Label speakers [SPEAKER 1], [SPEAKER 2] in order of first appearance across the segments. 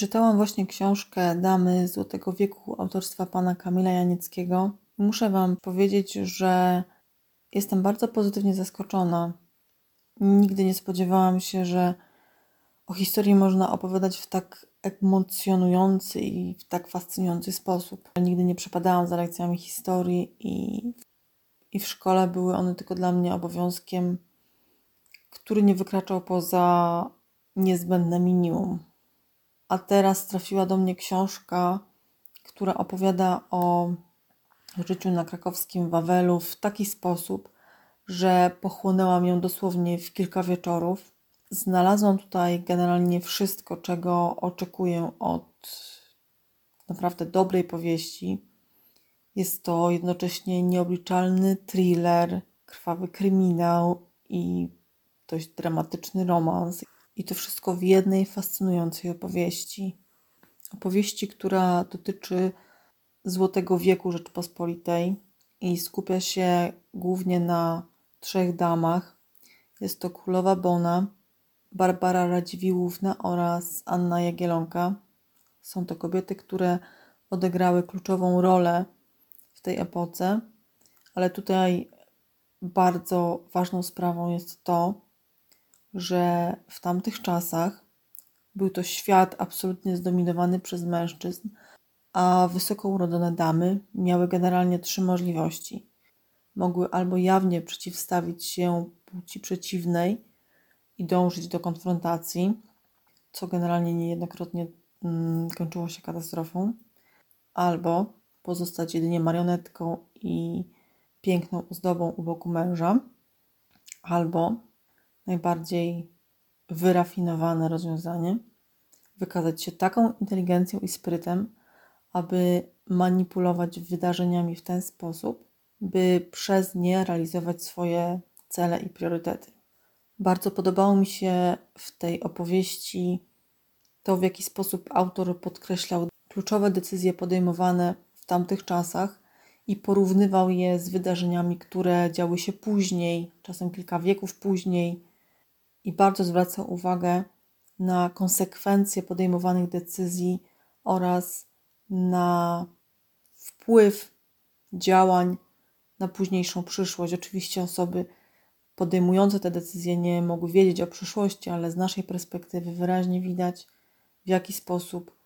[SPEAKER 1] Przeczytałam właśnie książkę Damy Złotego Wieku autorstwa pana Kamila Janieckiego. Muszę Wam powiedzieć, że jestem bardzo pozytywnie zaskoczona. Nigdy nie spodziewałam się, że o historii można opowiadać w tak emocjonujący i w tak fascynujący sposób. Nigdy nie przepadałam za lekcjami historii i, i w szkole były one tylko dla mnie obowiązkiem, który nie wykraczał poza niezbędne minimum. A teraz trafiła do mnie książka, która opowiada o życiu na krakowskim Wawelu w taki sposób, że pochłonęłam ją dosłownie w kilka wieczorów. Znalazłam tutaj generalnie wszystko, czego oczekuję od naprawdę dobrej powieści. Jest to jednocześnie nieobliczalny thriller, krwawy kryminał i dość dramatyczny romans. I to wszystko w jednej fascynującej opowieści. Opowieści, która dotyczy Złotego Wieku Rzeczpospolitej i skupia się głównie na trzech damach. Jest to Królowa Bona, Barbara Radziwiłłówna oraz Anna Jagielonka. Są to kobiety, które odegrały kluczową rolę w tej epoce, ale tutaj bardzo ważną sprawą jest to, że w tamtych czasach był to świat absolutnie zdominowany przez mężczyzn, a wysoko urodzone damy miały generalnie trzy możliwości. Mogły albo jawnie przeciwstawić się płci przeciwnej i dążyć do konfrontacji, co generalnie niejednokrotnie mm, kończyło się katastrofą, albo pozostać jedynie marionetką i piękną ozdobą u boku męża, albo najbardziej wyrafinowane rozwiązanie wykazać się taką inteligencją i sprytem, aby manipulować wydarzeniami w ten sposób, by przez nie realizować swoje cele i priorytety. Bardzo podobało mi się w tej opowieści to, w jaki sposób autor podkreślał kluczowe decyzje podejmowane w tamtych czasach i porównywał je z wydarzeniami, które działy się później, czasem kilka wieków później, i bardzo zwracał uwagę na konsekwencje podejmowanych decyzji oraz na wpływ działań na późniejszą przyszłość. Oczywiście osoby podejmujące te decyzje nie mogły wiedzieć o przyszłości, ale z naszej perspektywy wyraźnie widać, w jaki sposób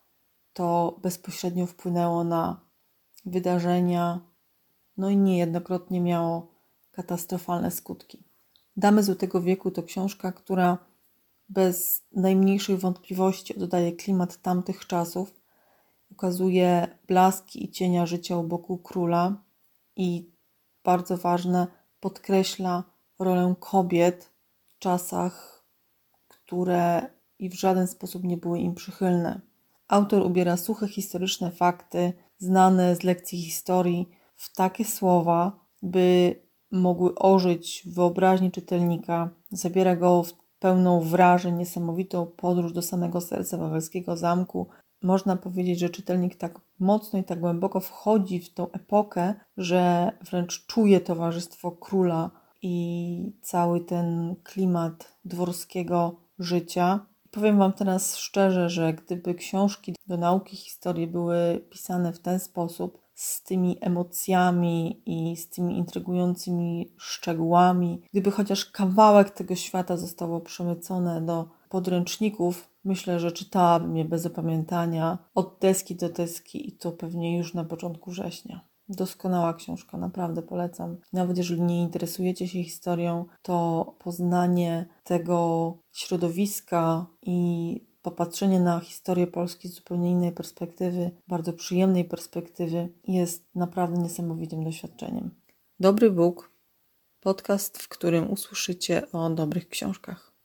[SPEAKER 1] to bezpośrednio wpłynęło na wydarzenia, no i niejednokrotnie miało katastrofalne skutki. Damy Złotego Wieku to książka, która bez najmniejszej wątpliwości oddaje klimat tamtych czasów, ukazuje blaski i cienia życia u boku króla i bardzo ważne, podkreśla rolę kobiet w czasach, które i w żaden sposób nie były im przychylne. Autor ubiera suche historyczne fakty, znane z lekcji historii, w takie słowa, by mogły ożyć w wyobraźni czytelnika. Zabiera go w pełną wrażeń, niesamowitą podróż do samego serca wawelskiego zamku. Można powiedzieć, że czytelnik tak mocno i tak głęboko wchodzi w tą epokę, że wręcz czuje towarzystwo króla i cały ten klimat dworskiego życia. Powiem Wam teraz szczerze, że gdyby książki do nauki historii były pisane w ten sposób, z tymi emocjami i z tymi intrygującymi szczegółami. Gdyby chociaż kawałek tego świata zostało przemycone do podręczników, myślę, że czytałabym je bez opamiętania od deski do deski i to pewnie już na początku września. Doskonała książka, naprawdę polecam. Nawet jeżeli nie interesujecie się historią, to poznanie tego środowiska i popatrzenie na historię Polski z zupełnie innej perspektywy, bardzo przyjemnej perspektywy, jest naprawdę niesamowitym doświadczeniem. Dobry Bóg, podcast, w którym usłyszycie o dobrych książkach.